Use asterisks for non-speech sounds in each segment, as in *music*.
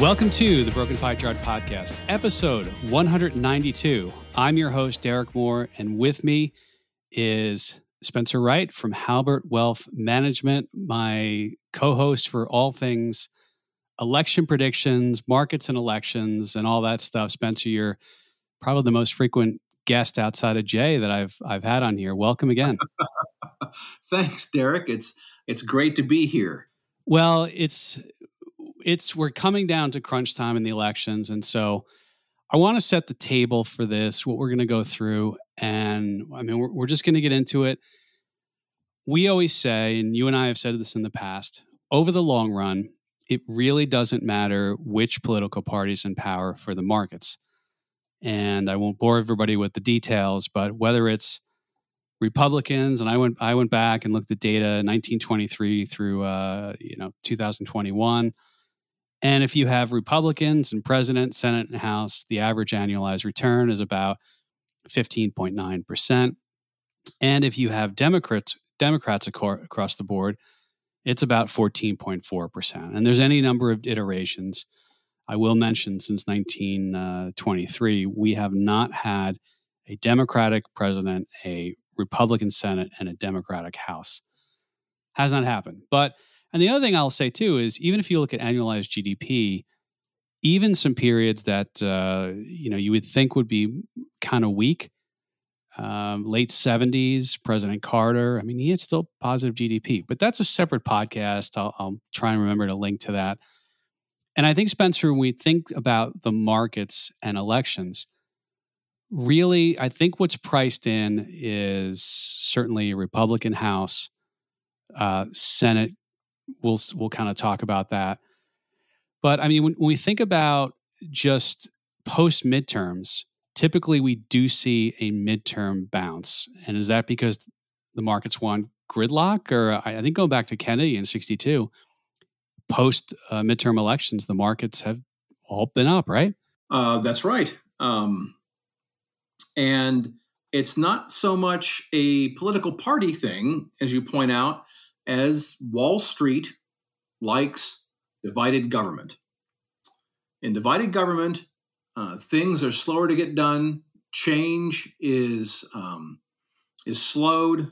Welcome to the Broken Pie Chart Podcast, episode 192. I'm your host, Derek Moore, and with me is Spencer Wright from Halbert Wealth Management, my co host for all things election predictions, markets and elections, and all that stuff. Spencer, you're probably the most frequent guest outside of Jay that I've I've had on here. Welcome again. *laughs* Thanks, Derek. It's it's great to be here. Well, it's it's we're coming down to crunch time in the elections, and so I want to set the table for this. What we're going to go through, and I mean, we're, we're just going to get into it. We always say, and you and I have said this in the past, over the long run, it really doesn't matter which political party's in power for the markets. And I won't bore everybody with the details, but whether it's Republicans, and I went I went back and looked at data 1923 through uh, you know 2021 and if you have Republicans and president, Senate, and House, the average annualized return is about 15.9%. And if you have Democrats, Democrats across the board, it's about 14.4%. And there's any number of iterations. I will mention since 1923, uh, we have not had a Democratic president, a Republican Senate, and a Democratic House. Has not happened. But and the other thing I'll say too is even if you look at annualized GDP, even some periods that uh, you know you would think would be kind of weak, um, late seventies, President Carter. I mean, he had still positive GDP, but that's a separate podcast. I'll, I'll try and remember to link to that. And I think Spencer, when we think about the markets and elections, really, I think what's priced in is certainly a Republican House, uh, Senate we'll we'll kind of talk about that. But I mean, when, when we think about just post midterms, typically we do see a midterm bounce, and is that because the markets want gridlock, or I, I think going back to Kennedy in '62, post uh, midterm elections, the markets have all been up, right? Uh, that's right. Um, and it's not so much a political party thing, as you point out as Wall Street likes divided government. In divided government, uh, things are slower to get done. Change is um, is slowed.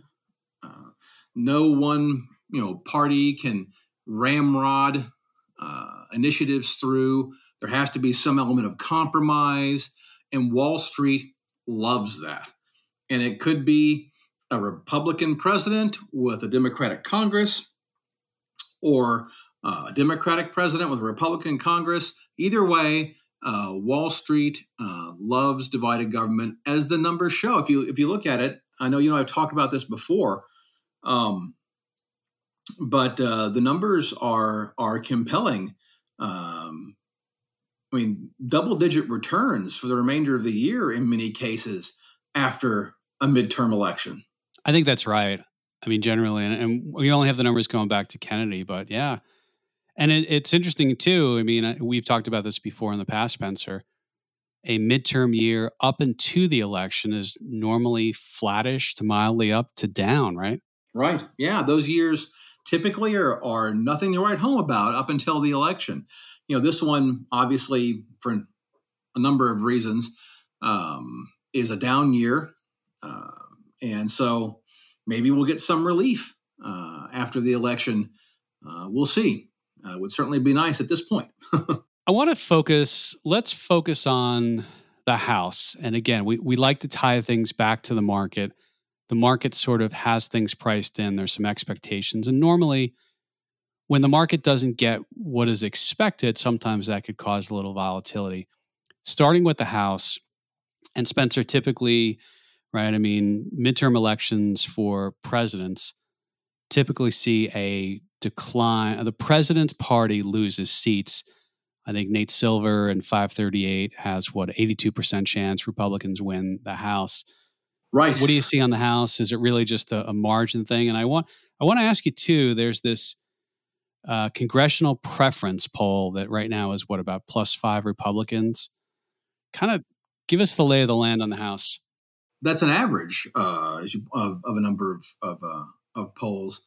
Uh, no one you know party can ramrod uh, initiatives through. There has to be some element of compromise, and Wall Street loves that. And it could be a Republican president with a Democratic Congress or a Democratic president with a Republican Congress. Either way, uh, Wall Street uh, loves divided government, as the numbers show. If you if you look at it, I know you know I've talked about this before, um, but uh, the numbers are are compelling. Um, I mean, double digit returns for the remainder of the year in many cases after a midterm election. I think that's right. I mean, generally, and, and, we only have the numbers going back to Kennedy, but yeah. And it, it's interesting too. I mean, we've talked about this before in the past, Spencer. A midterm year up into the election is normally flattish to mildly up to down, right? Right. Yeah. Those years typically are, are nothing to write home about up until the election. You know, this one, obviously, for a number of reasons, um, is a down year. Uh, and so maybe we'll get some relief uh, after the election. Uh, we'll see. Uh, would certainly be nice at this point. *laughs* I want to focus, let's focus on the house. And again, we, we like to tie things back to the market. The market sort of has things priced in, there's some expectations. And normally, when the market doesn't get what is expected, sometimes that could cause a little volatility. Starting with the house, and Spencer, typically right? I mean, midterm elections for presidents typically see a decline. The president's party loses seats. I think Nate Silver in 538 has what 82% chance Republicans win the House. Right. What do you see on the House? Is it really just a, a margin thing? And I want I want to ask you too. There's this uh, congressional preference poll that right now is what about plus five Republicans. Kind of give us the lay of the land on the House that's an average uh, of, of a number of of, uh, of polls.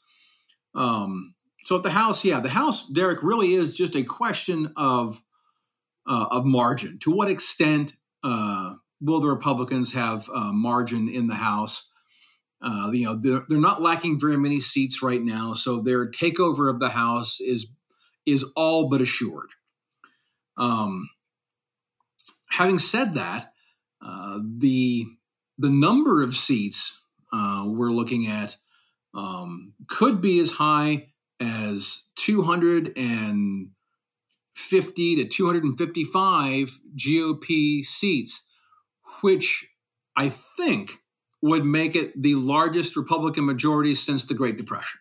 Um, so at the House, yeah, the House, Derek, really is just a question of uh, of margin. To what extent uh, will the Republicans have uh, margin in the House? Uh, you know, they're, they're not lacking very many seats right now, so their takeover of the House is is all but assured. Um, having said that, the the number of seats uh, we're looking at um, could be as high as 250 to 255 GOP seats, which I think would make it the largest Republican majority since the Great Depression.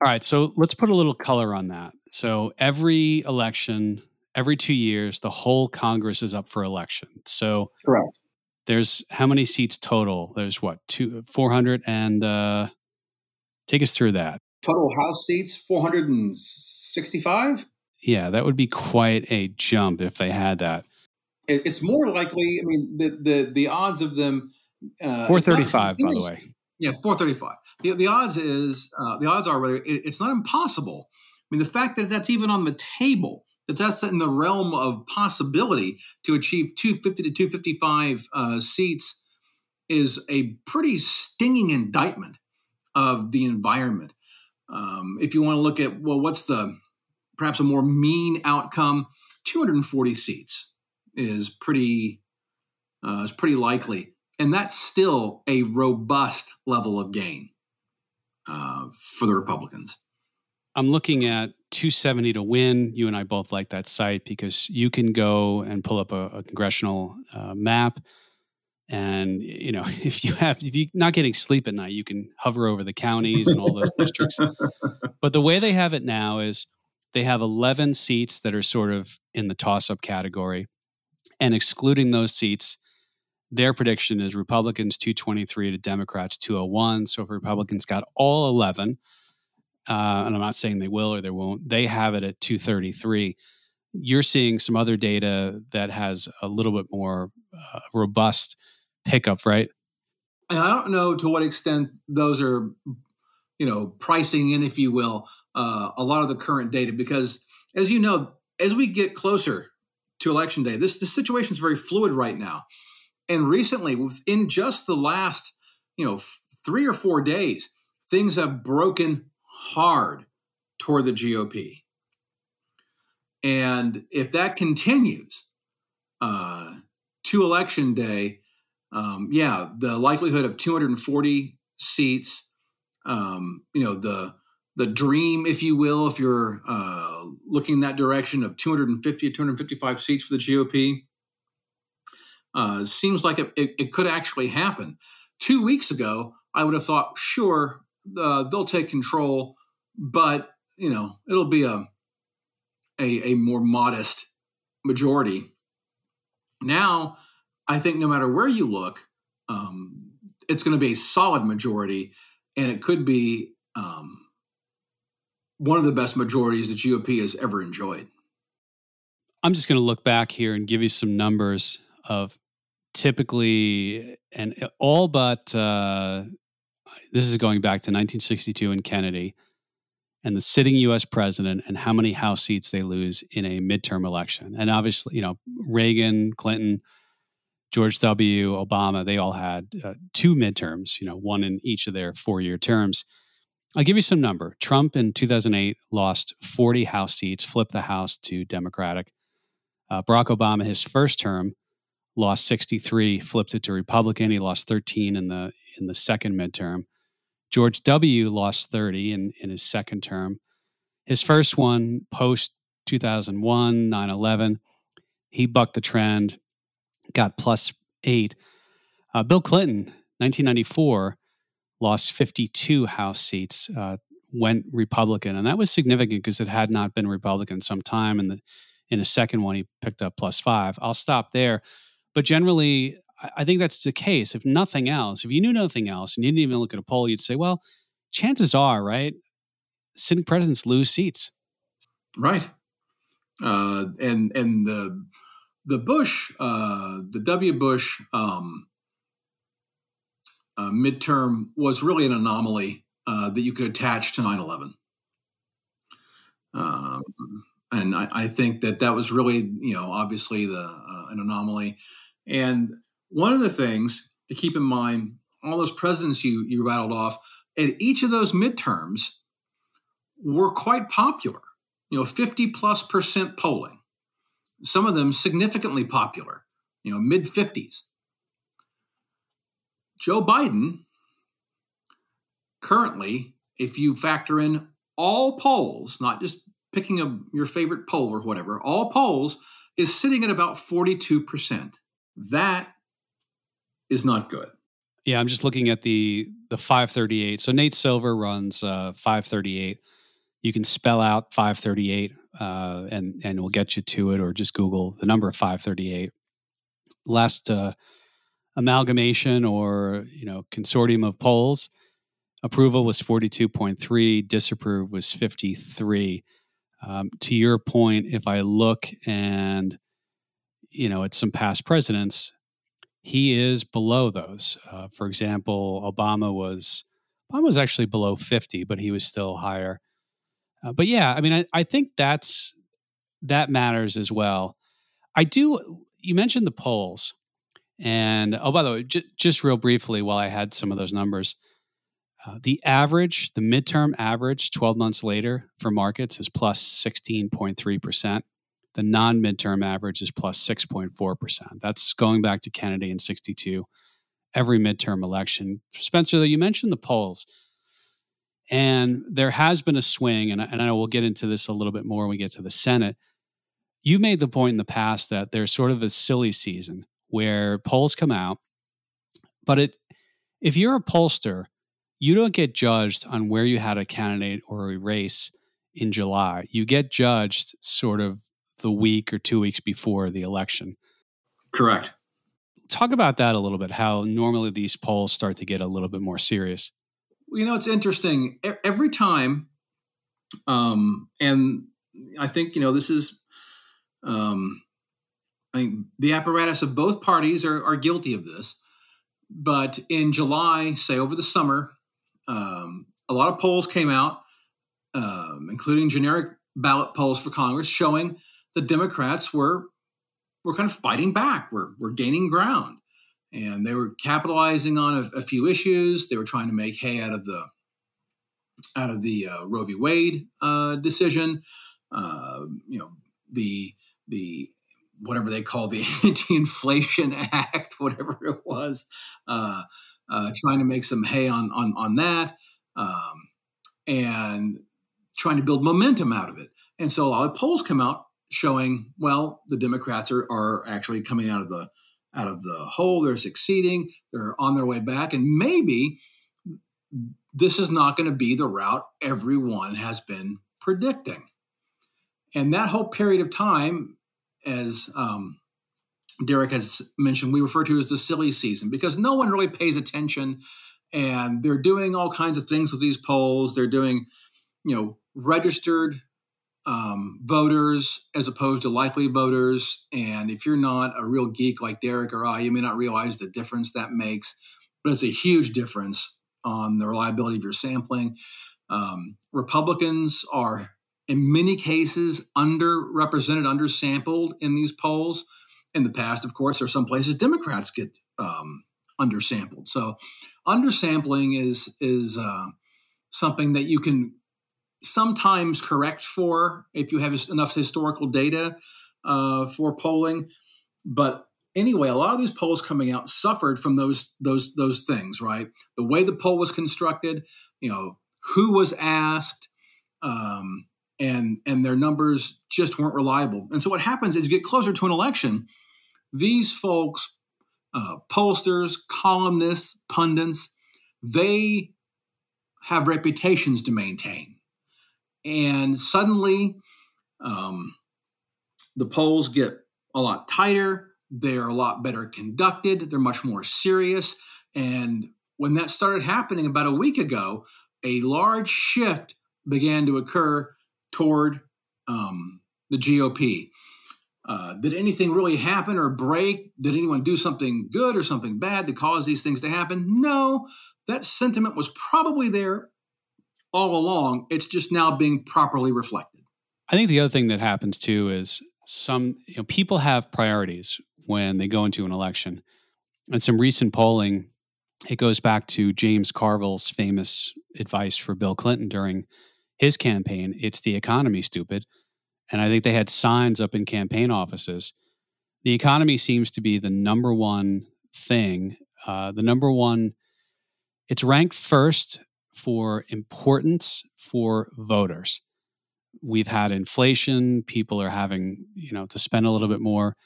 All right, so let's put a little color on that. So every election, every two years, the whole Congress is up for election. So correct. There's how many seats total? There's what two, four hundred, and uh, take us through that. Total House seats, four hundred and sixty-five. Yeah, that would be quite a jump if they had that. It's more likely. I mean, the the the odds of them uh, 435, by the way. Yeah, 435. The, the odds is uh, the odds are it, it's not impossible. I mean, the fact that that's even on the table, that that's in the realm of possibility to achieve 250 to 255 uh, seats, is a pretty stinging indictment of the environment. Um, if you want to look at well, what's the perhaps a more mean outcome? 240 seats is pretty uh, is pretty likely and that's still a robust level of gain uh, for the Republicans. I'm looking at 270 to win. You and I both like that site because you can go and pull up a, a congressional uh, map. And you know, *laughs* if you have if you're not getting sleep at night, you can hover over the counties and all those *laughs* districts. But the way they have it now is they have 11 seats that are sort of in the toss-up category, and excluding those seats, their prediction is Republicans 223 to Democrats 201. So if Republicans got all 11, uh, and I'm not saying they will or they won't, they have it at 233. You're seeing some other data that has a little bit more uh, robust pickup, right? And I don't know to what extent those are, you know, pricing in, if you will, uh, a lot of the current data, because as you know, as we get closer to election day, this the situation is very fluid right now. And recently, within just the last, you know, f- three or four days, things have broken hard toward the GOP. And if that continues uh, to election day, um, yeah, the likelihood of 240 seats, um, you know, the the dream, if you will, if you're uh, looking in that direction of 250 255 seats for the GOP, uh, seems like it, it, it, could actually happen. Two weeks ago, I would have thought, sure, uh, they'll take control, but you know it'll be a a, a more modest majority. Now, I think no matter where you look, um, it's going to be a solid majority, and it could be um, one of the best majorities the GOP has ever enjoyed. I'm just going to look back here and give you some numbers of typically and all but uh, this is going back to 1962 and Kennedy and the sitting U.S. president and how many House seats they lose in a midterm election. And obviously, you know, Reagan, Clinton, George W., Obama, they all had uh, two midterms, you know, one in each of their four year terms. I'll give you some number. Trump in 2008 lost 40 House seats, flipped the House to Democratic. Uh, Barack Obama, his first term, lost 63, flipped it to Republican. He lost 13 in the in the second midterm. George W. lost 30 in, in his second term. His first one, post 2001, 9 11, he bucked the trend, got plus eight. Uh, Bill Clinton, 1994, lost 52 House seats, uh, went Republican. And that was significant because it had not been Republican some time. And in the second one, he picked up plus five. I'll stop there. But generally, I think that's the case. If nothing else, if you knew nothing else and you didn't even look at a poll, you'd say, well, chances are, right, sitting presidents lose seats. Right. Uh, and and the the Bush, uh, the W. Bush um, uh, midterm was really an anomaly uh, that you could attach to 9 11. Um, and I, I, think that that was really, you know, obviously the uh, an anomaly. And one of the things to keep in mind, all those presidents you you rattled off, at each of those midterms were quite popular. You know, fifty plus percent polling. Some of them significantly popular. You know, mid fifties. Joe Biden currently, if you factor in all polls, not just picking a, your favorite poll or whatever, all polls is sitting at about 42%. That is not good. Yeah, I'm just looking at the the 538. So Nate Silver runs uh, 538. You can spell out 538 uh, and and we'll get you to it or just Google the number 538. Last uh, amalgamation or you know consortium of polls approval was 42.3 disapprove was 53 um, to your point if i look and you know at some past presidents he is below those. Uh, for example obama was obama was actually below 50 but he was still higher. Uh, but yeah i mean I, I think that's that matters as well. I do you mentioned the polls and oh, by the way, j- just real briefly, while I had some of those numbers, uh, the average, the midterm average 12 months later for markets is plus 16.3%. The non midterm average is plus 6.4%. That's going back to Kennedy in 62, every midterm election. Spencer, though, you mentioned the polls. And there has been a swing, and I, and I know we'll get into this a little bit more when we get to the Senate. You made the point in the past that there's sort of a silly season where polls come out, but it if you're a pollster, you don't get judged on where you had a candidate or a race in July. You get judged sort of the week or two weeks before the election. Correct. Talk about that a little bit, how normally these polls start to get a little bit more serious. You know, it's interesting. Every time, um, and I think, you know, this is um, I mean, the apparatus of both parties are, are guilty of this. But in July, say over the summer, um, a lot of polls came out, um, including generic ballot polls for Congress, showing the Democrats were were kind of fighting back, were were gaining ground, and they were capitalizing on a, a few issues. They were trying to make hay out of the out of the uh, Roe v. Wade uh, decision. Uh, you know the the whatever they call the *laughs* Anti-Inflation Act, whatever it was, uh, uh, trying to make some hay on on on that, um, and trying to build momentum out of it. And so a lot of polls come out showing, well, the Democrats are are actually coming out of the out of the hole. They're succeeding. They're on their way back, and maybe this is not going to be the route everyone has been predicting. And that whole period of time as um, Derek has mentioned, we refer to as the silly season because no one really pays attention, and they're doing all kinds of things with these polls. They're doing, you know, registered um, voters as opposed to likely voters. And if you're not a real geek like Derek or I, you may not realize the difference that makes, but it's a huge difference on the reliability of your sampling. Um, Republicans are in many cases underrepresented, undersampled in these polls. In the past, of course, there are some places Democrats get um, undersampled. So, undersampling is is uh, something that you can sometimes correct for if you have enough historical data uh, for polling. But anyway, a lot of these polls coming out suffered from those those those things, right? The way the poll was constructed, you know, who was asked, um, and and their numbers just weren't reliable. And so what happens is you get closer to an election, these folks, uh, pollsters, columnists, pundits, they have reputations to maintain, and suddenly um, the polls get a lot tighter. They're a lot better conducted. They're much more serious. And when that started happening about a week ago, a large shift began to occur toward um, the GOP. Uh, did anything really happen or break? Did anyone do something good or something bad to cause these things to happen? No, that sentiment was probably there all along. It's just now being properly reflected. I think the other thing that happens too is some you know people have priorities when they go into an election. And some recent polling, it goes back to James Carville's famous advice for Bill Clinton during his campaign. It's the economy, stupid. And I think they had signs up in campaign offices. The economy seems to be the number one thing, uh, the number one, it's ranked first for importance for voters. We've had inflation people are having you know to spend a little bit more.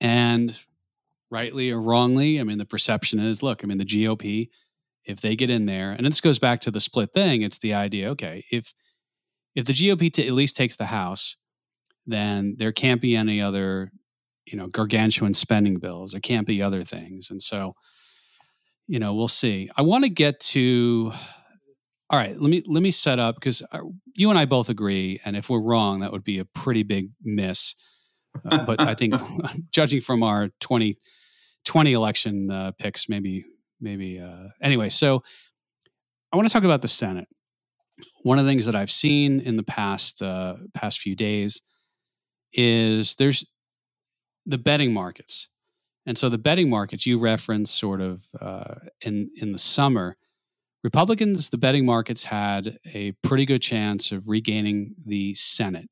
And rightly or wrongly i mean the perception is look i mean the gop if they get in there and this goes back to the split thing it's the idea okay if if the gop t- at least takes the house then there can't be any other you know gargantuan spending bills there can't be other things. And so you know we'll see. I want to get to all right let me let me set up because uh, you and i both agree and if we're wrong that would be a pretty big miss uh, but i think *laughs* *laughs* judging from our 2020 election uh, picks maybe maybe uh, anyway so i want to talk about the senate. One of the things that i've seen in the past uh, past few days is there's the betting markets and so the betting markets you reference sort of uh, in in the summer Republicans, the betting markets had a pretty good chance of regaining the Senate.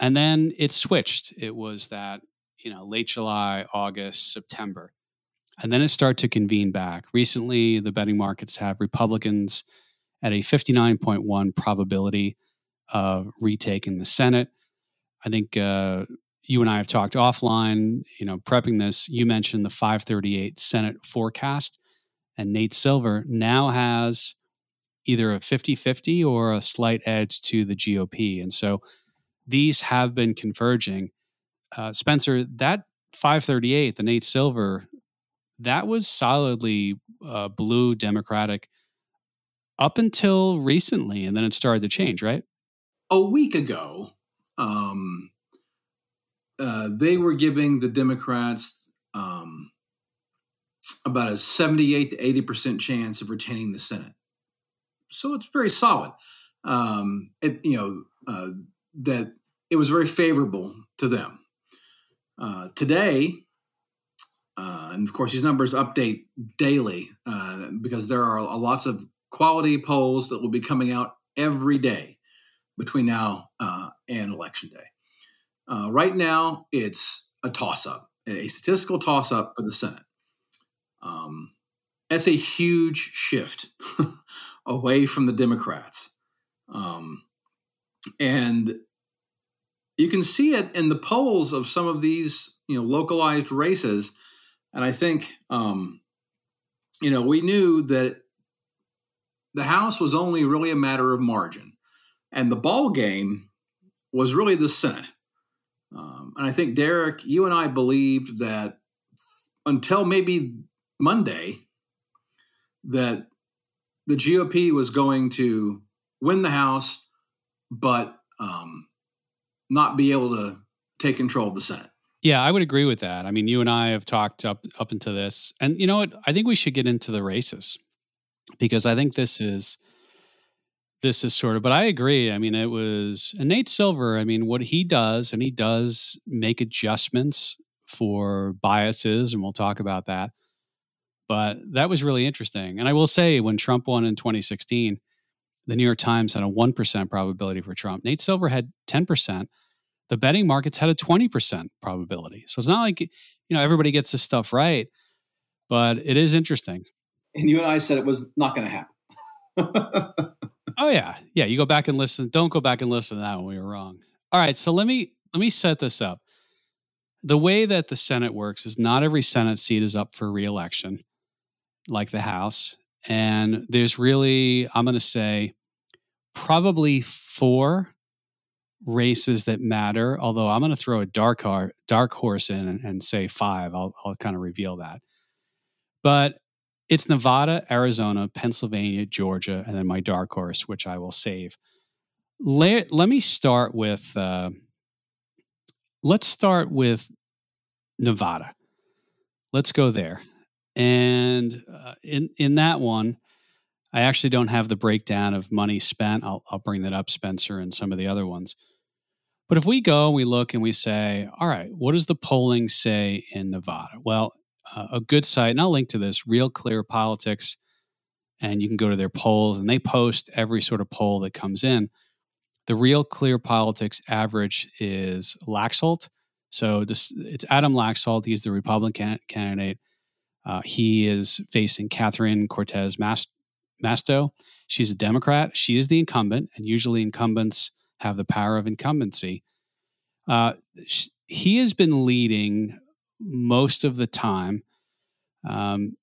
And then it switched. It was that, you know, late July, August, September. And then it started to convene back. Recently, the betting markets have Republicans at a 59.1 probability of retaking the Senate. I think uh, you and I have talked offline, you know, prepping this. You mentioned the 538 Senate forecast and Nate Silver now has either a 50 50 or a slight edge to the GOP. And so these have been converging. Uh, Spencer, that 538, the Nate Silver, that was solidly uh, blue Democratic up until recently, and then it started to change, right? A week ago, um, uh, they were giving the Democrats um, about a 78 to 80% chance of retaining the Senate. So it's very solid. Um, it, you know, uh, that it was very favorable to them. Uh, today, uh, and of course, these numbers update daily uh, because there are lots of quality polls that will be coming out every day between now and election day. Uh, right now, it's a toss up, a statistical toss up for the Senate. Um, that's a huge shift *laughs* away from the Democrats. Um, and you can see it in the polls of some of these, you know, localized races. And I think, um, you know, we knew that the House was only really a matter of margin, and the ball game was really the Senate. Um, and I think Derek, you and I believed that until maybe Monday that the GOP was going to win the House, but um, not be able to take control of the Senate. Yeah, I would agree with that. I mean, you and I have talked up up into this, and you know what? I think we should get into the races because I think this is this is sort of. But I agree. I mean, it was Nate Silver. I mean, what he does, and he does make adjustments for biases, and we'll talk about that. But that was really interesting. And I will say, when Trump won in 2016, the New York Times had a 1% probability for Trump. Nate Silver had 10%. The betting markets had a 20% probability. So it's not like, you know, everybody gets this stuff right, but it is interesting. And you and I said it was not going to happen. *laughs* oh yeah. Yeah, you go back and listen. Don't go back and listen to that when we were wrong. All right, so let me let me set this up. The way that the Senate works is not every Senate seat is up for reelection like the House. And there's really, I'm going to say, probably four races that matter. Although I'm going to throw a dark, dark horse in and, and say five. I'll, I'll kind of reveal that. But it's Nevada, Arizona, Pennsylvania, Georgia, and then my dark horse, which I will save. Let, let me start with, uh, let's start with Nevada. Let's go there. And uh, in in that one, I actually don't have the breakdown of money spent. I'll, I'll bring that up, Spencer, and some of the other ones. But if we go, we look and we say, all right, what does the polling say in Nevada? Well, uh, a good site, and I'll link to this, Real Clear Politics, and you can go to their polls, and they post every sort of poll that comes in. The Real Clear Politics average is Laxalt. So this, it's Adam Laxalt. He's the Republican candidate. Uh, he is facing Catherine Cortez Masto. She's a Democrat. She is the incumbent, and usually incumbents have the power of incumbency. Uh, he has been leading most of the time. Um,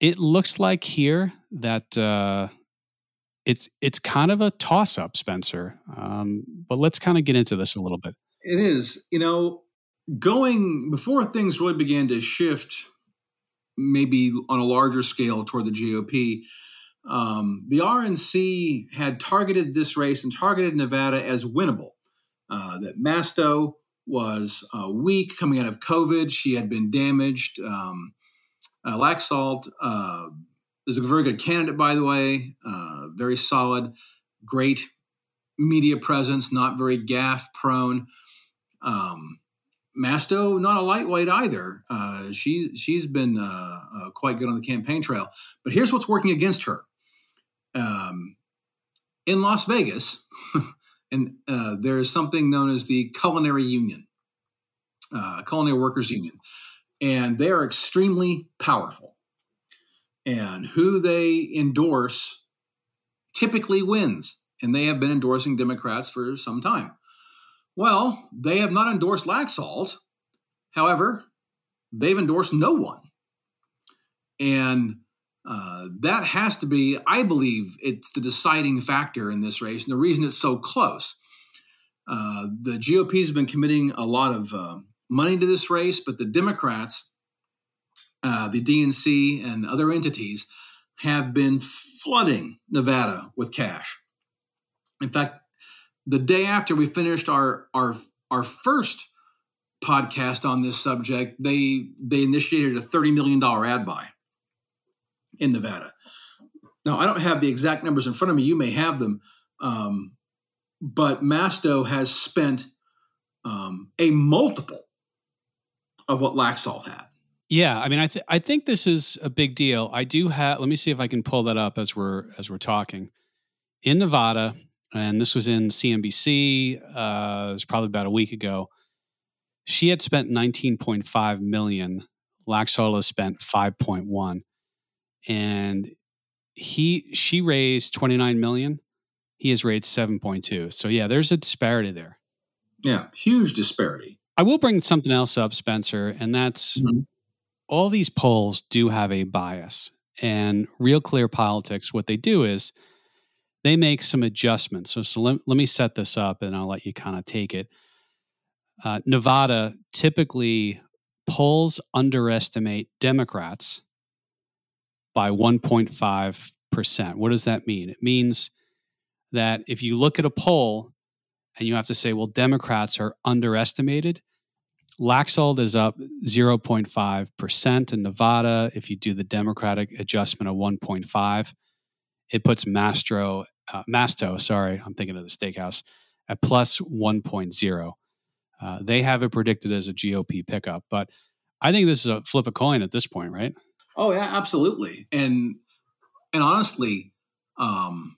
it looks like here that uh, it's it's kind of a toss up, Spencer. Um, but let's kind of get into this a little bit. It is, you know, going before things really began to shift, maybe on a larger scale toward the GOP. Um, the RNC had targeted this race and targeted Nevada as winnable. Uh, that Masto was uh, weak coming out of COVID. She had been damaged. Um, uh, Laxalt uh, is a very good candidate, by the way, uh, very solid, great media presence, not very gaffe prone. Um, Masto, not a lightweight either. Uh, she she's been uh, uh, quite good on the campaign trail. But here's what's working against her um, in Las Vegas, *laughs* and uh, there is something known as the Culinary Union, uh, Culinary Workers Union, and they are extremely powerful. And who they endorse typically wins, and they have been endorsing Democrats for some time. Well, they have not endorsed Laxalt. However, they've endorsed no one. And uh, that has to be, I believe, it's the deciding factor in this race, and the reason it's so close. Uh, the GOP has been committing a lot of uh, money to this race, but the Democrats, uh, the DNC, and other entities have been flooding Nevada with cash. In fact, the day after we finished our our our first podcast on this subject, they they initiated a thirty million dollar ad buy in Nevada. Now, I don't have the exact numbers in front of me. You may have them. Um, but Masto has spent um, a multiple of what Laxalt had. Yeah, I mean, I th- I think this is a big deal. I do have. Let me see if I can pull that up as we're as we're talking. In Nevada, and this was in CNBC. Uh, it was probably about a week ago. She had spent 19.5 million. Laxalt has spent 5.1 and he she raised 29 million he has raised 7.2 so yeah there's a disparity there. Yeah huge disparity. I will bring something else up spencer and that's mm-hmm. all these polls do have a bias and real clear politics what they do is they make some adjustments. So, so let, let me set this up and i'll let you kind of take it. Uh, nevada typically polls underestimate democrats by 1.5%. What does that mean? It means that if you look at a poll and you have to say, well, Democrats are underestimated, Laxalt is up 0.5% in Nevada. If you do the Democratic adjustment of 1.5, it puts Mastro, uh, Masto, sorry, I'm thinking of the steakhouse, at plus 1.0. Uh, they have it predicted as a GOP pickup, but I think this is a flip a coin at this point, right? Oh yeah, absolutely. And and honestly, um,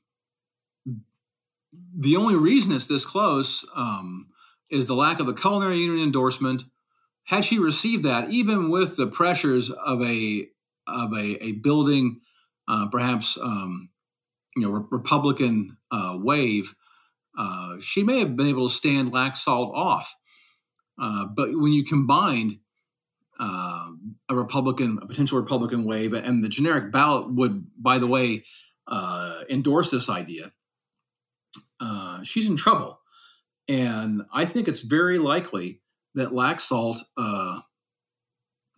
the only reason it's this close um, is the lack of a culinary union endorsement. Had she received that, even with the pressures of a of a, a building, uh, perhaps um, you know, re- Republican uh, wave, uh, she may have been able to stand lack Laxalt off. Uh, but when you combined uh, a Republican, a potential Republican wave, and the generic ballot would, by the way, uh, endorse this idea. Uh, she's in trouble, and I think it's very likely that Laxalt uh,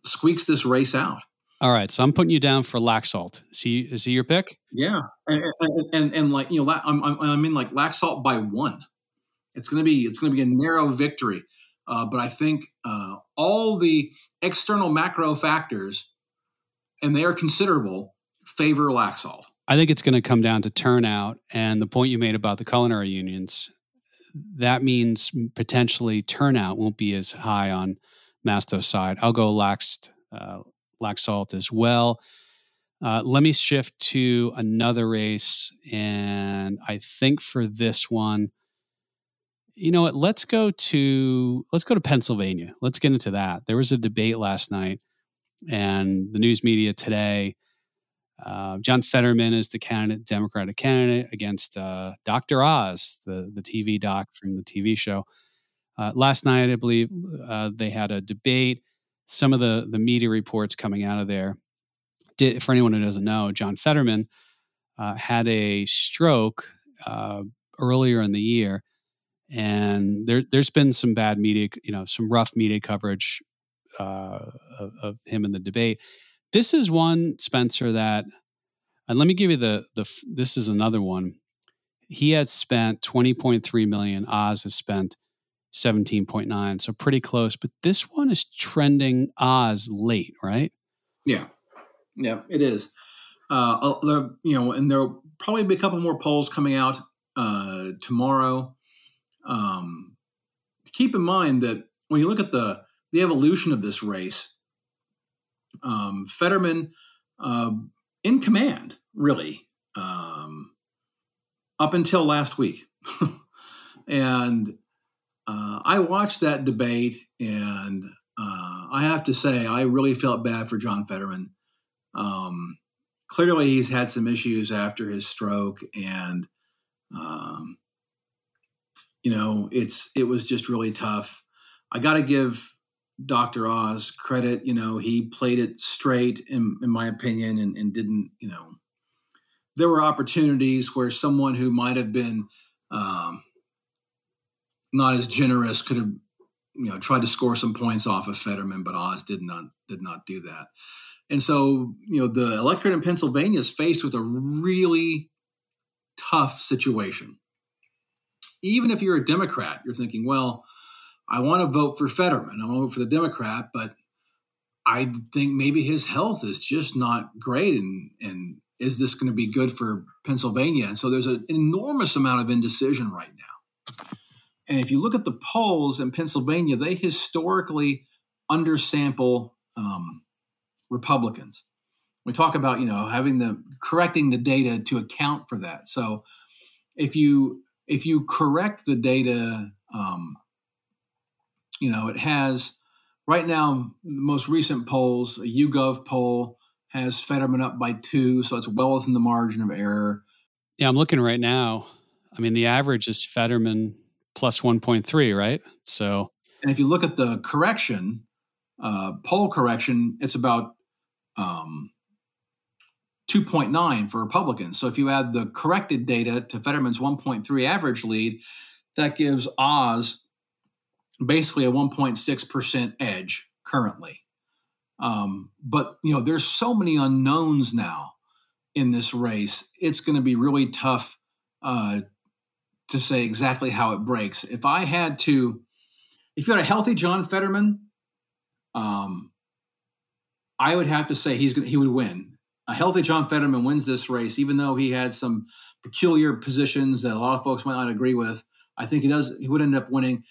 squeaks this race out. All right, so I'm putting you down for Laxalt. Is he is he your pick? Yeah, and and, and, and like you know, I'm, i mean like Laxalt by one. It's gonna be it's gonna be a narrow victory. Uh, but I think uh, all the external macro factors, and they are considerable, favor Laxalt. I think it's going to come down to turnout and the point you made about the culinary unions. That means potentially turnout won't be as high on Masto's side. I'll go Laxed, uh, Laxalt as well. Uh, let me shift to another race. And I think for this one, you know what? Let's go to let's go to Pennsylvania. Let's get into that. There was a debate last night, and the news media today. Uh, John Fetterman is the candidate, Democratic candidate against uh, Dr. Oz, the the TV doc from the TV show. Uh, last night, I believe uh, they had a debate. Some of the the media reports coming out of there did, for anyone who doesn't know, John Fetterman uh, had a stroke uh, earlier in the year, and there, has been some bad media, you know, some rough media coverage uh, of, of, him in the debate. This is one Spencer that, and let me give you the the. This is another one. He had spent twenty point three million. Oz has spent 17.9 so pretty close but this one is trending oz late right yeah yeah, it is. Uh, there, you know, and there'll probably be a couple more polls coming out uh, tomorrow. Um, keep in mind that when you look at the the evolution of this race, um, Fetterman uh, in command, really, um, up until last week, *laughs* and uh, I watched that debate, and uh, I have to say, I really felt bad for John Fetterman. Um, clearly, he's had some issues after his stroke, and um, you know, it's it was just really tough. I got to give Dr. Oz credit. You know, he played it straight, in, in my opinion, and, and didn't. You know, there were opportunities where someone who might have been um, not as generous could have you know tried to score some points off of Fetterman, but Oz did not did not do that. And so, you know, the electorate in Pennsylvania is faced with a really tough situation. Even if you're a Democrat, you're thinking, well, I want to vote for Fetterman. I want to vote for the Democrat, but I think maybe his health is just not great. And, and is this going to be good for Pennsylvania? And so there's an enormous amount of indecision right now. And if you look at the polls in Pennsylvania, they historically undersample um, Republicans. We talk about you know having the correcting the data to account for that. So if you if you correct the data, um, you know it has right now the most recent polls, a YouGov poll has Fetterman up by two, so it's well within the margin of error. Yeah, I'm looking right now. I mean, the average is Fetterman plus 1.3, right? So, and if you look at the correction, uh, poll correction, it's about um, 2.9 for Republicans. So if you add the corrected data to Fetterman's 1.3 average lead, that gives Oz basically a 1.6% edge currently. Um, but you know, there's so many unknowns now in this race. It's going to be really tough uh, to say exactly how it breaks. If I had to, if you had a healthy John Fetterman, um, I would have to say he's going. he would win. A healthy John Fetterman wins this race, even though he had some peculiar positions that a lot of folks might not agree with. I think he does. He would end up winning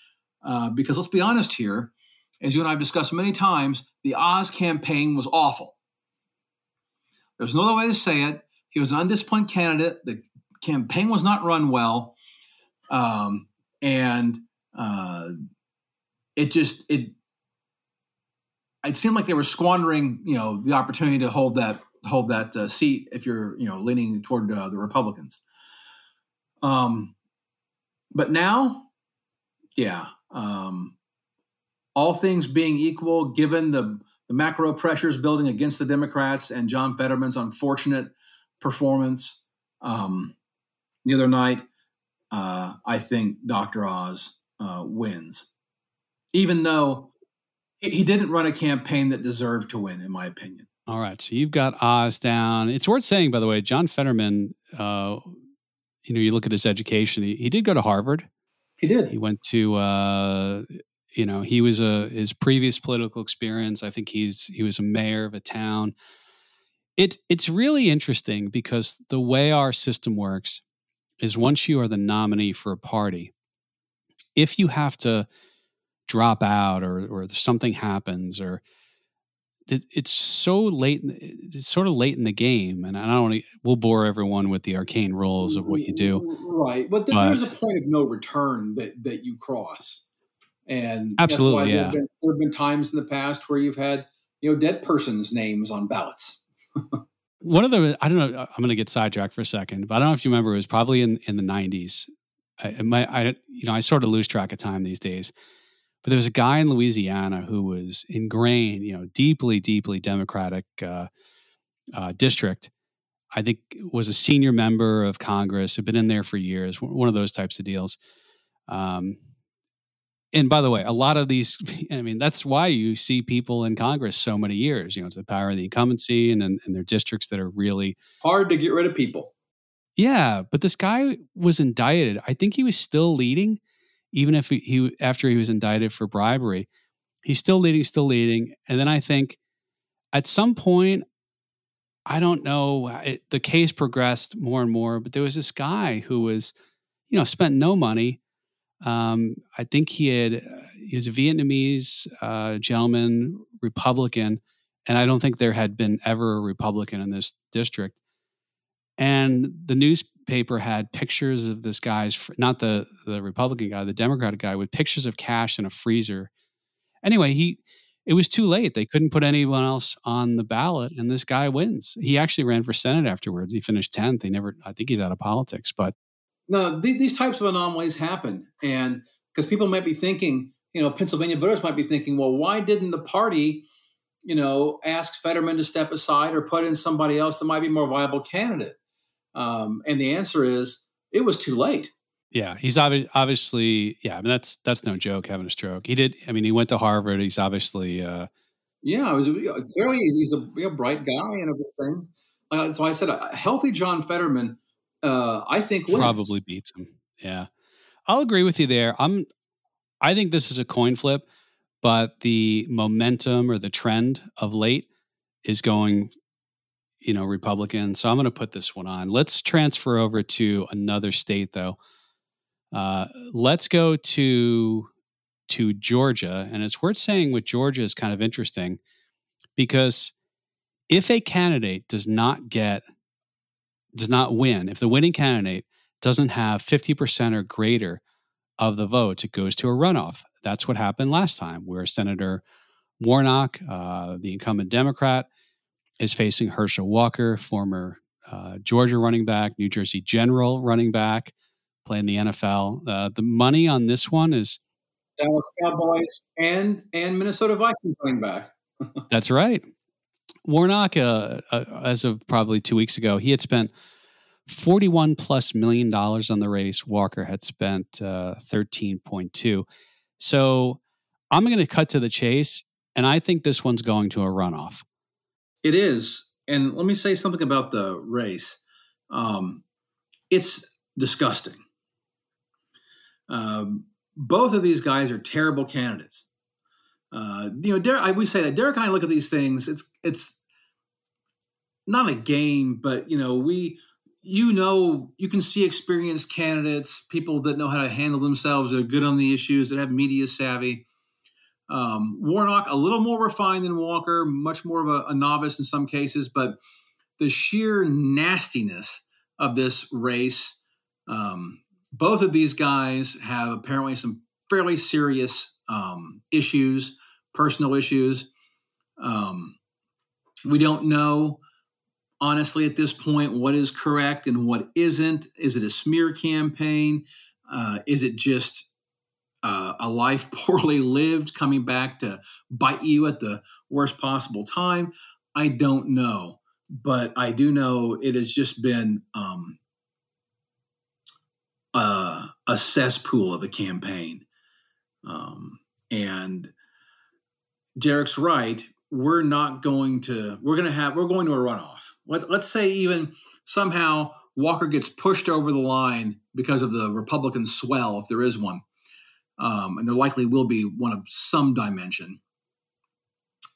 uh, because let's be honest here, as you and I have discussed many times, the Oz campaign was awful. There's no other way to say it. He was an undisciplined candidate. The campaign was not run well, um, and uh, it just it it seemed like they were squandering, you know, the opportunity to hold that hold that uh, seat if you're, you know, leaning toward uh, the Republicans. Um, but now, yeah, um, all things being equal, given the the macro pressures building against the Democrats and John Fetterman's unfortunate performance um, the other night, uh, I think Dr. Oz uh, wins, even though he didn't run a campaign that deserved to win, in my opinion. All right, so you've got Oz down. It's worth saying, by the way, John Fetterman. Uh, you know, you look at his education. He, he did go to Harvard. He did. He went to. Uh, you know, he was a his previous political experience. I think he's he was a mayor of a town it it's really interesting because the way our system works is once you are the nominee for a party, if you have to drop out or or something happens or it's so late it's sort of late in the game and i don't want to we'll bore everyone with the arcane rules of what you do mm, mm, mm, right but, but there's a point of no return that that you cross and absolutely yeah there have, been, there have been times in the past where you've had you know dead person's names on ballots. *laughs* One of the i don't know i'm going to get sidetracked for a second but i don't know if you remember it was probably in in the 90s I, my, I you know i sort of lose track of time these days but there was a guy in Louisiana who was ingrained, you know, deeply, deeply Democratic uh, uh, district. I think was a senior member of Congress, had been in there for years, one of those types of deals. Um, and by the way, a lot of these, *laughs* I mean, that's why you see people in Congress so many years. You know, it's the power of the incumbency and, and, and their districts that are really hard to get rid of people. Yeah. But this guy was indicted. I think he was still leading even if he, after he was indicted for bribery, he's still leading, still leading. And then I think at some point, I don't know, it, the case progressed more and more, but there was this guy who was, you know, spent no money. Um, I think he had, he was a Vietnamese uh, gentleman, Republican, and I don't think there had been ever a Republican in this district. And the newspaper had pictures of this guy's not the the Republican guy, the Democratic guy, with pictures of cash in a freezer. Anyway, he it was too late. They couldn't put anyone else on the ballot, and this guy wins. He actually ran for senate afterwards. He finished tenth. He never. I think he's out of politics, but no, th- these types of anomalies happen, and because people might be thinking, you know, Pennsylvania voters might be thinking, well, why didn't the party, you know, ask Fetterman to step aside or put in somebody else that might be more viable candidate? Um, and the answer is it was too late. Yeah, he's obvi- obviously yeah. I mean that's that's no joke having a stroke. He did. I mean, he went to Harvard. He's obviously uh, yeah. It was very he's a, a, bright guy and everything. Uh, so I said a healthy John Fetterman. Uh, I think wins. probably beats him. Yeah, I'll agree with you there. I'm. I think this is a coin flip, but the momentum or the trend of late is going you know, Republican. So I'm going to put this one on. Let's transfer over to another state, though. Uh, let's go to to Georgia, and it's worth saying with Georgia is kind of interesting because if a candidate does not get does not win, if the winning candidate doesn't have 50% or greater of the votes, it goes to a runoff. That's what happened last time, where Senator Warnock, uh, the incumbent Democrat, is facing Herschel Walker, former uh, Georgia running back, New Jersey General running back, playing the NFL. Uh, the money on this one is Dallas Cowboys and and Minnesota Vikings running back. *laughs* that's right. Warnock, uh, uh, as of probably two weeks ago, he had spent 41 plus million dollars on the race. Walker had spent uh, 13.2. So I'm going to cut to the chase, and I think this one's going to a runoff. It is. And let me say something about the race. Um, it's disgusting. Um, both of these guys are terrible candidates. Uh, you know, Derek, I, we say that Derek and I look at these things. It's it's not a game, but you know, we you know you can see experienced candidates, people that know how to handle themselves, that are good on the issues, that have media savvy. Um, Warnock, a little more refined than Walker, much more of a, a novice in some cases, but the sheer nastiness of this race. Um, both of these guys have apparently some fairly serious um, issues, personal issues. Um, we don't know, honestly, at this point, what is correct and what isn't. Is it a smear campaign? Uh, is it just uh, a life *laughs* poorly lived coming back to bite you at the worst possible time? I don't know. But I do know it has just been um, a, a, cesspool of a campaign. Um, and Derek's right. We're not going to, we're going to have, we're going to a runoff. Let, let's say even somehow Walker gets pushed over the line because of the Republican swell, if there is one um, and there likely will be one of some dimension.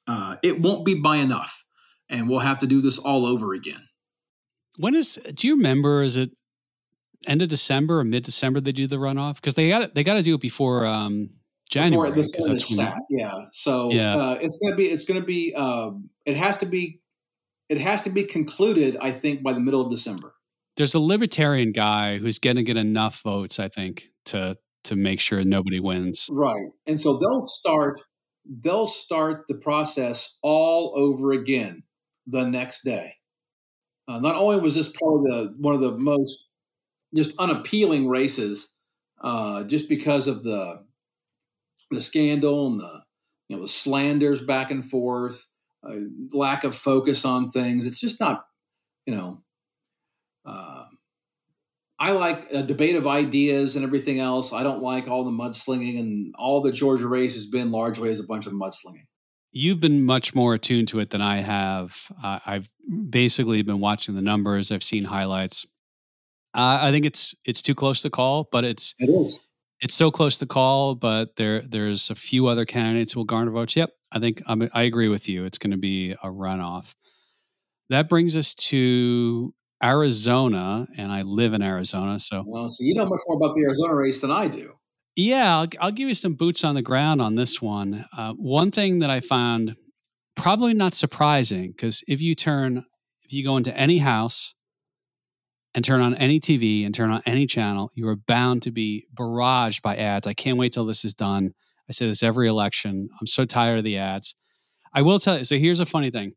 Uh, it won't be by enough, and we'll have to do this all over again. When is? Do you remember? Is it end of December or mid December they do the runoff? Because they got they got to do it before um, January. Before the sun is set. Yeah. So yeah. Uh, it's gonna be it's gonna be uh, it has to be it has to be concluded. I think by the middle of December. There's a libertarian guy who's going to get enough votes, I think, to to make sure nobody wins. Right. And so they'll start they'll start the process all over again the next day. Uh, not only was this probably the one of the most just unappealing races, uh, just because of the the scandal and the you know the slanders back and forth, uh, lack of focus on things. It's just not you know. I like a debate of ideas and everything else. I don't like all the mudslinging, and all the Georgia race has been largely as a bunch of mudslinging you've been much more attuned to it than I have. Uh, I've basically been watching the numbers. I've seen highlights. Uh, I think it's it's too close to call, but it's it is. It's so close to call, but there there's a few other candidates who will garner votes. Yep, I think I'm, I agree with you. It's going to be a runoff. That brings us to Arizona, and I live in Arizona, so well, so you know much more about the Arizona race than I do. Yeah, I'll, I'll, give you some boots on the ground on this one. Uh, one thing that I found probably not surprising because if you turn, if you go into any house and turn on any TV and turn on any channel, you are bound to be barraged by ads. I can't wait till this is done. I say this every election. I'm so tired of the ads. I will tell you. So here's a funny thing.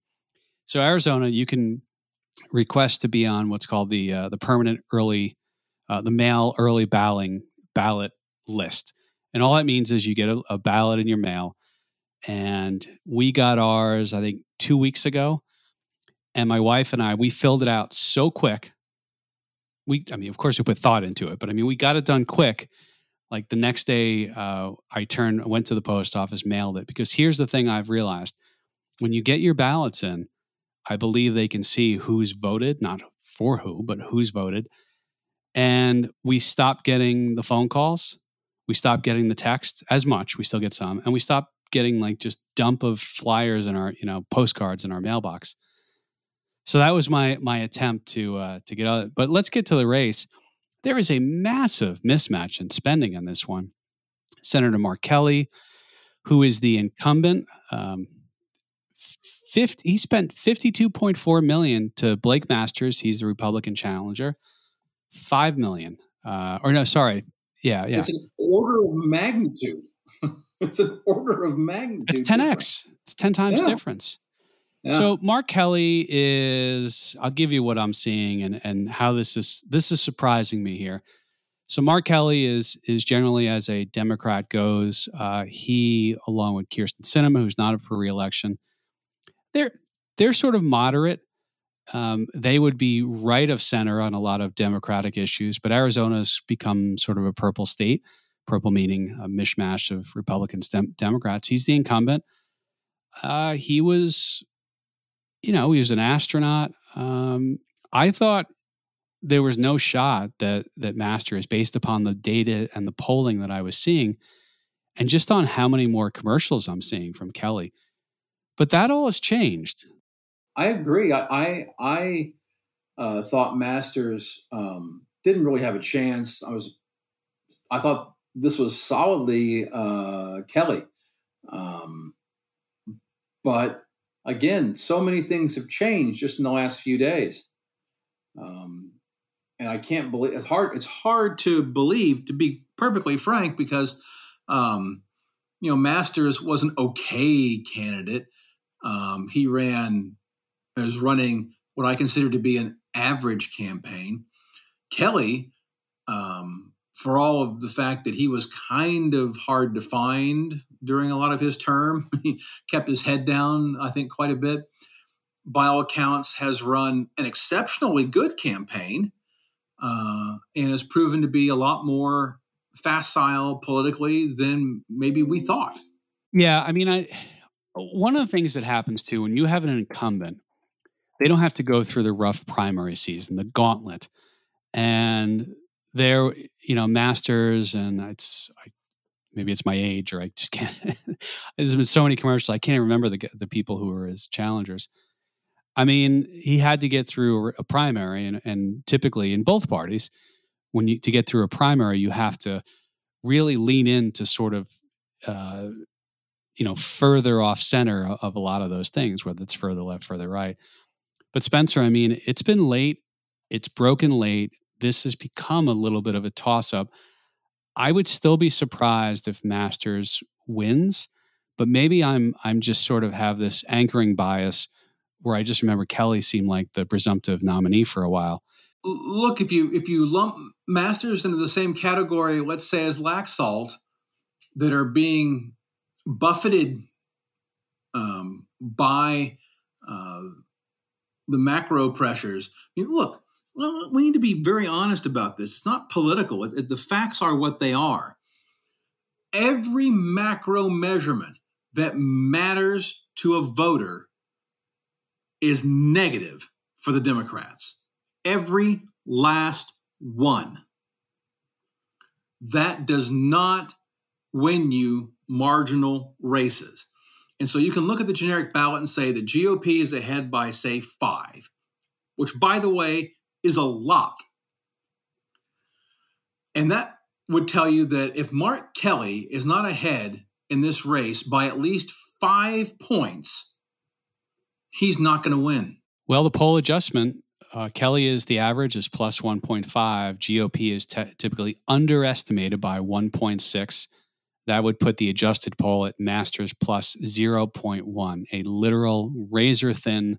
So Arizona, you can request to be on what's called the uh, the permanent early, uh, the mail early balloting ballot list. And all that means is you get a, a ballot in your mail. And we got ours, I think, two weeks ago. And my wife and I, we filled it out so quick. We, I mean, of course, we put thought into it, but I mean, we got it done quick. Like the next day, uh, I turned, went to the post office, mailed it. Because here's the thing I've realized when you get your ballots in, I believe they can see who's voted, not for who, but who's voted. And we stopped getting the phone calls we stopped getting the text as much. We still get some, and we stopped getting like just dump of flyers in our you know postcards in our mailbox. So that was my my attempt to uh, to get out. But let's get to the race. There is a massive mismatch in spending on this one. Senator Mark Kelly, who is the incumbent, um, 50, he spent 52.4 million to Blake Masters. He's the Republican challenger. Five million, uh, or no, sorry, yeah, yeah. It's an order of magnitude. *laughs* it's an order of magnitude. It's 10x. It's 10 times yeah. difference. Yeah. So Mark Kelly is I'll give you what I'm seeing and and how this is this is surprising me here. So Mark Kelly is is generally as a Democrat goes, uh, he along with Kyrsten Sinema, who's not up for reelection, they're they're sort of moderate um, they would be right of center on a lot of Democratic issues, but Arizona's become sort of a purple state, purple meaning a mishmash of Republicans, Dem- Democrats. He's the incumbent. Uh, he was, you know, he was an astronaut. Um, I thought there was no shot that that Masters, based upon the data and the polling that I was seeing, and just on how many more commercials I'm seeing from Kelly. But that all has changed. I agree. I I, I uh, thought Masters um, didn't really have a chance. I was I thought this was solidly uh, Kelly, um, but again, so many things have changed just in the last few days. Um, and I can't believe it's hard. It's hard to believe, to be perfectly frank, because um, you know Masters was an okay candidate. Um, he ran is running what I consider to be an average campaign. Kelly, um, for all of the fact that he was kind of hard to find during a lot of his term, *laughs* he kept his head down, I think, quite a bit. By all accounts, has run an exceptionally good campaign uh, and has proven to be a lot more facile politically than maybe we thought. Yeah, I mean, I one of the things that happens too when you have an incumbent they don't have to go through the rough primary season, the gauntlet. And they're, you know, masters, and it's I, maybe it's my age, or I just can't. *laughs* There's been so many commercials, I can't even remember the the people who were his challengers. I mean, he had to get through a primary, and, and typically in both parties, when you to get through a primary, you have to really lean into sort of uh, you know further off center of a lot of those things, whether it's further left, further right. But Spencer, I mean, it's been late. It's broken late. This has become a little bit of a toss up. I would still be surprised if Masters wins, but maybe I'm I'm just sort of have this anchoring bias where I just remember Kelly seemed like the presumptive nominee for a while. Look, if you if you lump Masters into the same category, let's say as Laxalt, that are being buffeted um, by uh, the macro pressures. I mean, look, well, we need to be very honest about this. It's not political. It, it, the facts are what they are. Every macro measurement that matters to a voter is negative for the Democrats. Every last one. That does not win you marginal races. And so you can look at the generic ballot and say the GOP is ahead by, say, five, which, by the way, is a lot. And that would tell you that if Mark Kelly is not ahead in this race by at least five points, he's not going to win. Well, the poll adjustment, uh, Kelly is the average is plus 1.5. GOP is t- typically underestimated by 1.6. That would put the adjusted poll at Masters plus 0.1, a literal razor thin,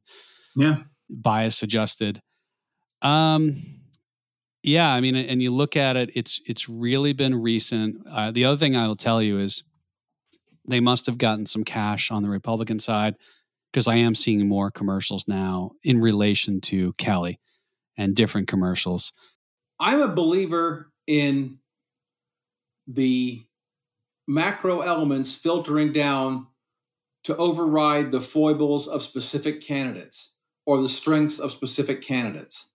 yeah, bias adjusted. Um, yeah, I mean, and you look at it, it's it's really been recent. Uh, the other thing I will tell you is they must have gotten some cash on the Republican side because I am seeing more commercials now in relation to Kelly and different commercials. I'm a believer in the macro elements filtering down to override the foibles of specific candidates or the strengths of specific candidates.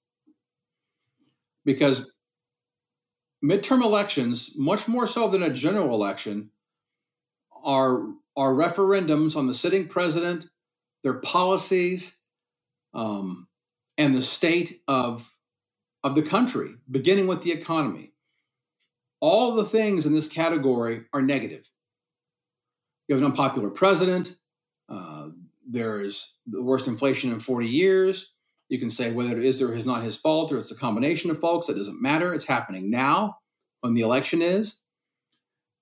Because midterm elections, much more so than a general election, are, are referendums on the sitting president, their policies, um, and the state of, of the country, beginning with the economy all the things in this category are negative. You have an unpopular president. Uh, there is the worst inflation in 40 years. You can say whether it is or is not his fault or it's a combination of folks. It doesn't matter. It's happening now when the election is.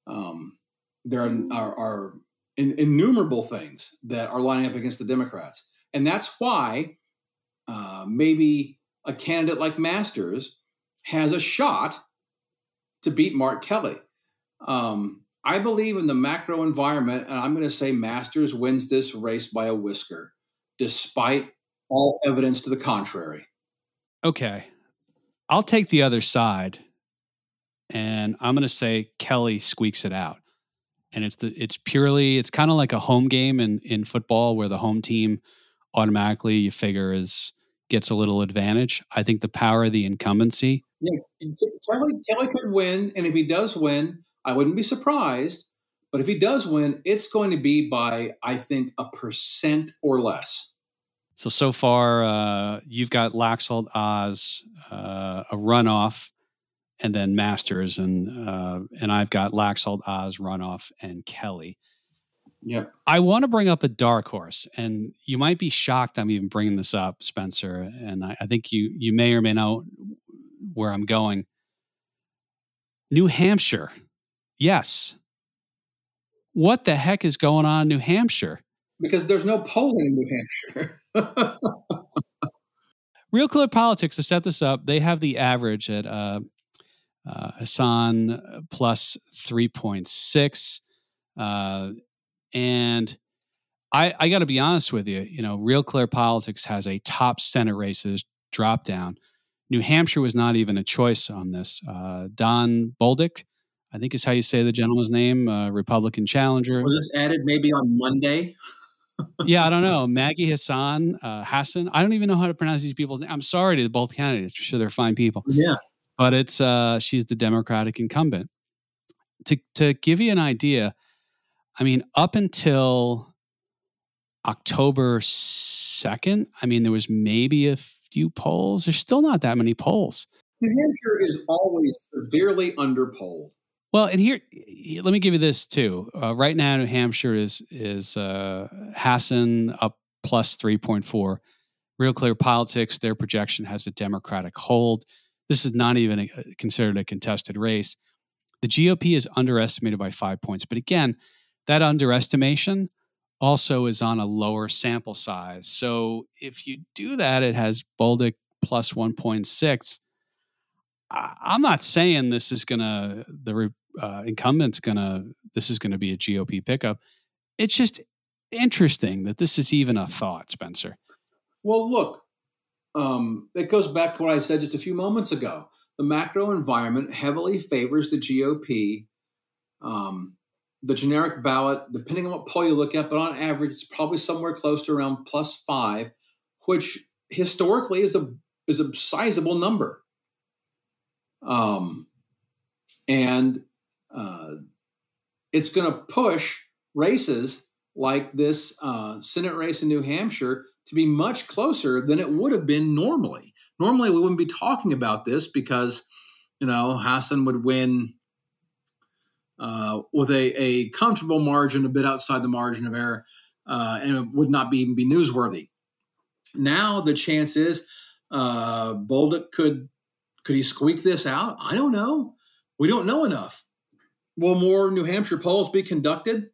Um, there are, are, are in, innumerable things that are lining up against the Democrats. And that's why uh, maybe a candidate like Masters has a shot to beat Mark Kelly. Um, I believe in the macro environment, and I'm going to say Masters wins this race by a whisker, despite all evidence to the contrary. Okay. I'll take the other side, and I'm going to say Kelly squeaks it out. And it's the it's purely it's kind of like a home game in in football where the home team automatically you figure is gets a little advantage. I think the power of the incumbency yeah, Kelly, Kelly could win, and if he does win, I wouldn't be surprised. But if he does win, it's going to be by I think a percent or less. So so far, uh, you've got Laxalt Oz, uh, a runoff, and then Masters, and uh, and I've got Laxalt Oz runoff and Kelly. Yeah. I want to bring up a dark horse, and you might be shocked I'm even bringing this up, Spencer. And I, I think you you may or may not where I'm going. New Hampshire. Yes. What the heck is going on in New Hampshire? Because there's no polling in New Hampshire. *laughs* Real Clear Politics to set this up, they have the average at uh, uh, Hassan plus 3.6. Uh, and I, I got to be honest with you, you know, Real Clear Politics has a top Senate races drop down New Hampshire was not even a choice on this. Uh, Don Bolduc, I think is how you say the gentleman's name, uh, Republican challenger. Was this added maybe on Monday? *laughs* yeah, I don't know. Maggie Hassan, uh, Hassan. I don't even know how to pronounce these people's names. I'm sorry to both candidates. I'm sure they're fine people. Yeah. But it's uh, she's the Democratic incumbent. To to give you an idea, I mean, up until October second. I mean, there was maybe a few polls. There's still not that many polls. New Hampshire is always severely underpolled. Well, and here, let me give you this too. Uh, right now, New Hampshire is is uh, Hassan up plus three point four. Real Clear Politics, their projection has a Democratic hold. This is not even a, considered a contested race. The GOP is underestimated by five points, but again, that underestimation also is on a lower sample size. So if you do that, it has Bolduc plus 1.6. I'm not saying this is going to, the uh, incumbent's going to, this is going to be a GOP pickup. It's just interesting that this is even a thought, Spencer. Well, look, um, it goes back to what I said just a few moments ago. The macro environment heavily favors the GOP. Um, the generic ballot, depending on what poll you look at, but on average, it's probably somewhere close to around plus five, which historically is a is a sizable number. Um, and uh, it's going to push races like this uh, Senate race in New Hampshire to be much closer than it would have been normally. Normally, we wouldn't be talking about this because, you know, Hassan would win uh, with a, a comfortable margin, a bit outside the margin of error, uh, and it would not be, even be newsworthy. Now the chance is uh, Bolduc could could he squeak this out? I don't know. We don't know enough. Will more New Hampshire polls be conducted?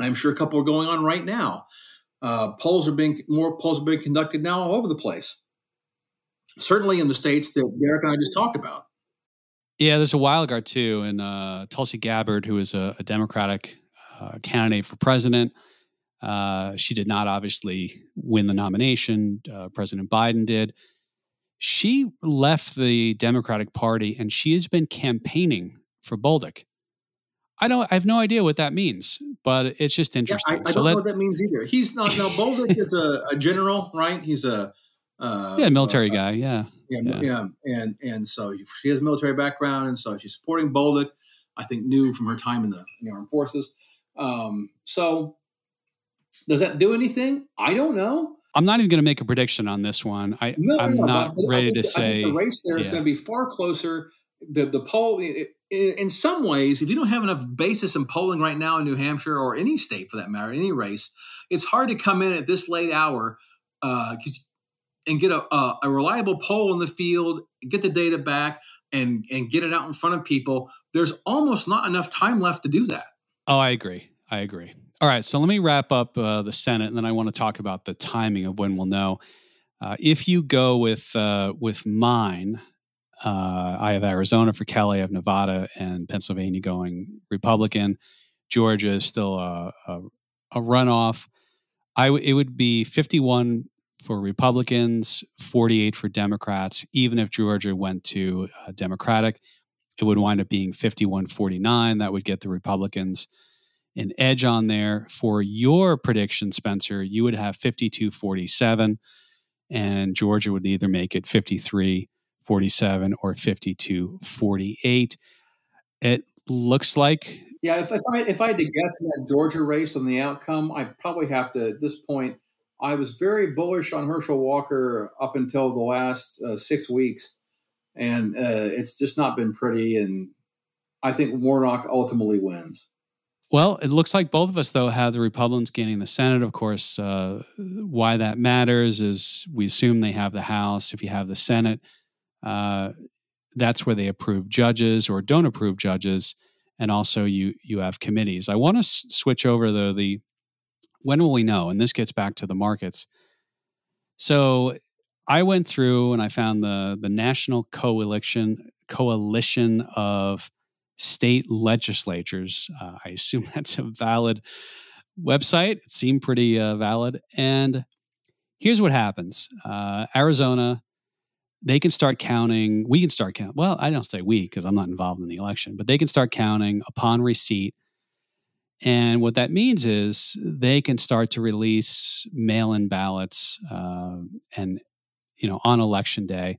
I'm sure a couple are going on right now. Uh, polls are being more polls are being conducted now all over the place. Certainly in the states that Derek and I just talked about. Yeah, there's a wild card too, and uh, Tulsi Gabbard, who is a, a Democratic uh, candidate for president. Uh, she did not obviously win the nomination. Uh, president Biden did. She left the Democratic Party, and she has been campaigning for Bolduc. I don't. I have no idea what that means, but it's just interesting. Yeah, I, I so don't know what that means either. He's not. Now Bolduc is a, a, general, right? He's a uh, yeah, military uh, guy. Yeah. yeah. yeah, yeah, and and so she has a military background, and so she's supporting Bolduc. I think knew from her time in the, in the armed forces. Um, so does that do anything? I don't know. I'm not even going to make a prediction on this one. I, no, I'm no, not ready think, to say. the race there is going to be far closer. The the poll, in, in some ways, if you don't have enough basis in polling right now in New Hampshire or any state for that matter, any race, it's hard to come in at this late hour because uh, and get a, a, a, reliable poll in the field, get the data back, and and get it out in front of people. There's almost not enough time left to do that. Oh, I agree. I agree. All right, so let me wrap up uh, the Senate, and then I want to talk about the timing of when we'll know. Uh, if you go with uh, with mine, uh, I have Arizona for Kelly, I have Nevada and Pennsylvania going Republican. Georgia is still a, a, a runoff. I w- it would be 51 for Republicans, 48 for Democrats. Even if Georgia went to uh, Democratic, it would wind up being 51 49. That would get the Republicans an edge on there. For your prediction, Spencer, you would have 52 47, and Georgia would either make it 53 47 or 52 48. It looks like. Yeah, if, if, I, if I had to guess that Georgia race and the outcome, I probably have to, at this point, I was very bullish on Herschel Walker up until the last uh, six weeks, and uh, it's just not been pretty. And I think Warnock ultimately wins. Well, it looks like both of us, though, have the Republicans gaining the Senate. Of course, uh, why that matters is we assume they have the House. If you have the Senate, uh, that's where they approve judges or don't approve judges, and also you you have committees. I want to s- switch over though the when will we know? And this gets back to the markets. So I went through and I found the the National Coalition Coalition of State Legislatures. Uh, I assume *laughs* that's a valid website. It seemed pretty uh, valid. And here's what happens: uh, Arizona, they can start counting. We can start counting. Well, I don't say we because I'm not involved in the election, but they can start counting upon receipt and what that means is they can start to release mail-in ballots uh, and you know on election day,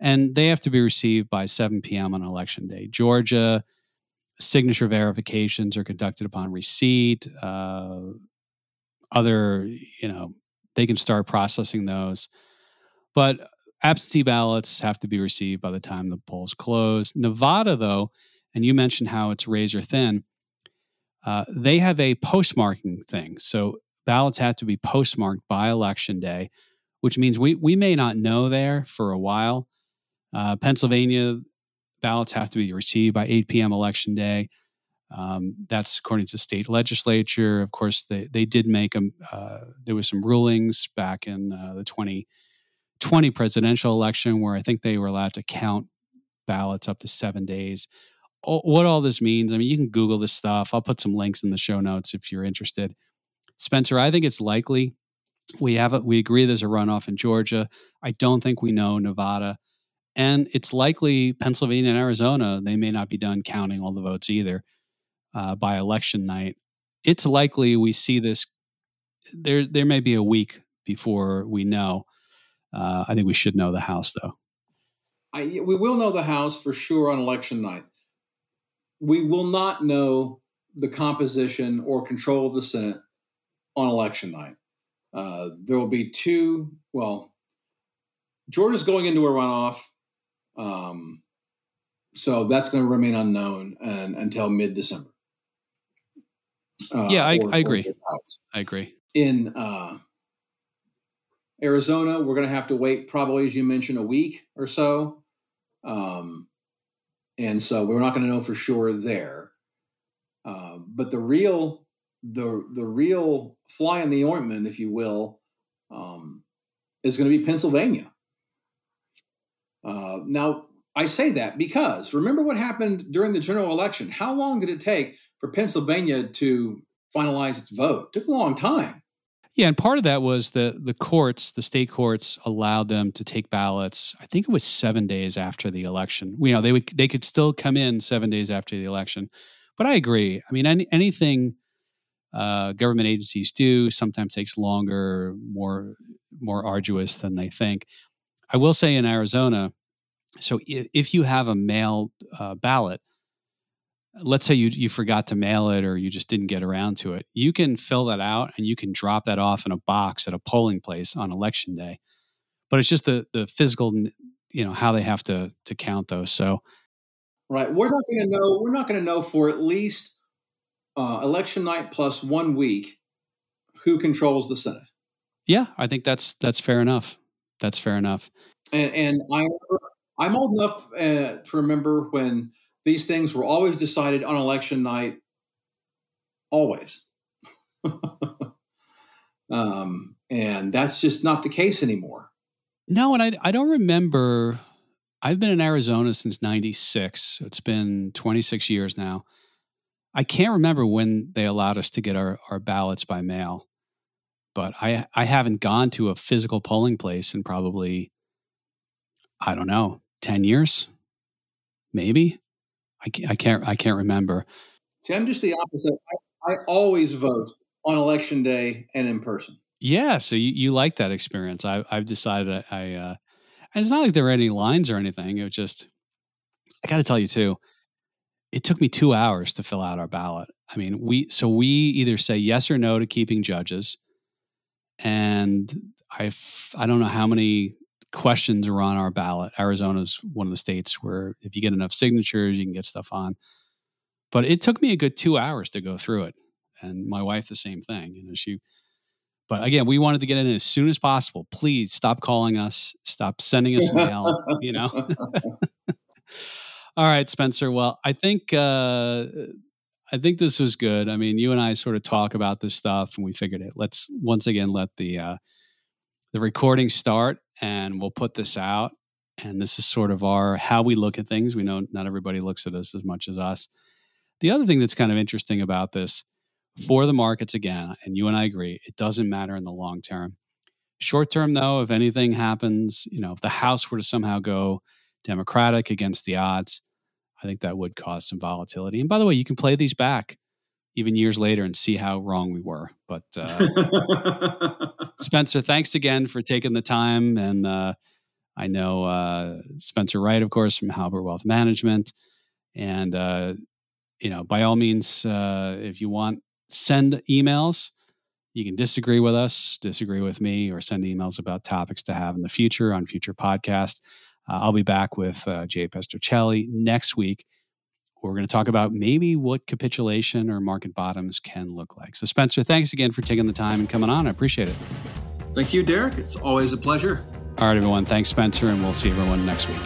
and they have to be received by 7 p.m. on election day. Georgia signature verifications are conducted upon receipt. Uh, other you know they can start processing those. But absentee ballots have to be received by the time the polls close. Nevada, though, and you mentioned how it's razor thin, uh, they have a postmarking thing. So ballots have to be postmarked by election day, which means we, we may not know there for a while. Uh, Pennsylvania ballots have to be received by 8 p.m. election day. Um, that's according to state legislature. Of course, they, they did make them. Uh, there was some rulings back in uh, the 2020 presidential election where I think they were allowed to count ballots up to seven days. What all this means, I mean, you can Google this stuff. I'll put some links in the show notes if you're interested. Spencer, I think it's likely we have a, we agree there's a runoff in Georgia. I don't think we know Nevada, and it's likely Pennsylvania and Arizona. They may not be done counting all the votes either uh, by election night. It's likely we see this. There, there may be a week before we know. Uh, I think we should know the House, though. I, we will know the House for sure on election night. We will not know the composition or control of the Senate on election night. Uh, there will be two. Well, Georgia's going into a runoff, um, so that's going to remain unknown and, until mid December. Uh, yeah, I, or, I agree. I agree. In uh, Arizona, we're going to have to wait probably, as you mentioned, a week or so. Um, and so we're not going to know for sure there. Uh, but the real, the the real fly in the ointment, if you will, um, is going to be Pennsylvania. Uh, now, I say that because remember what happened during the general election. How long did it take for Pennsylvania to finalize its vote. It took a long time. Yeah, and part of that was the the courts, the state courts, allowed them to take ballots. I think it was seven days after the election. You know, they would they could still come in seven days after the election. But I agree. I mean, any, anything uh, government agencies do sometimes takes longer, more more arduous than they think. I will say in Arizona, so if, if you have a mail uh, ballot, let's say you you forgot to mail it or you just didn't get around to it you can fill that out and you can drop that off in a box at a polling place on election day. But it's just the the physical you know how they have to to count those so. Right we're not going to know we're not going to know for at least uh, election night plus one week who controls the senate. Yeah i think that's that's fair enough. That's fair enough. And, and i i'm old enough uh, to remember when these things were always decided on election night, always. *laughs* um, and that's just not the case anymore. No, and I, I don't remember. I've been in Arizona since 96. It's been 26 years now. I can't remember when they allowed us to get our, our ballots by mail, but I, I haven't gone to a physical polling place in probably, I don't know, 10 years, maybe. I can't, I can't, I can't remember. See, I'm just the opposite. I, I always vote on election day and in person. Yeah, so you, you like that experience. I, I've decided I, uh, and it's not like there were any lines or anything. It was just, I got to tell you too, it took me two hours to fill out our ballot. I mean, we, so we either say yes or no to keeping judges. And I, I don't know how many questions are on our ballot. Arizona's one of the states where if you get enough signatures, you can get stuff on. But it took me a good two hours to go through it, and my wife the same thing. You know, she. But again, we wanted to get in as soon as possible. Please stop calling us. Stop sending us mail. *laughs* you know. *laughs* All right, Spencer. Well, I think uh, I think this was good. I mean, you and I sort of talk about this stuff, and we figured it. Let's once again let the uh, the recording start and we'll put this out. And this is sort of our how we look at things. We know not everybody looks at us as much as us. The other thing that's kind of interesting about this for the markets, again, and you and I agree, it doesn't matter in the long term. Short term, though, if anything happens, you know, if the House were to somehow go Democratic against the odds, I think that would cause some volatility. And by the way, you can play these back even years later and see how wrong we were. But uh, *laughs* Spencer, thanks again for taking the time. And uh, I know uh, Spencer Wright, of course, from Halbert Wealth Management. And, uh, you know, by all means, uh, if you want, send emails You can disagree with us, disagree with me, or send emails about topics to have in the future on future podcast. Uh, I'll be back with uh, Jay Pestrichelli next week. We're going to talk about maybe what capitulation or market bottoms can look like. So, Spencer, thanks again for taking the time and coming on. I appreciate it. Thank you, Derek. It's always a pleasure. All right, everyone. Thanks, Spencer, and we'll see everyone next week.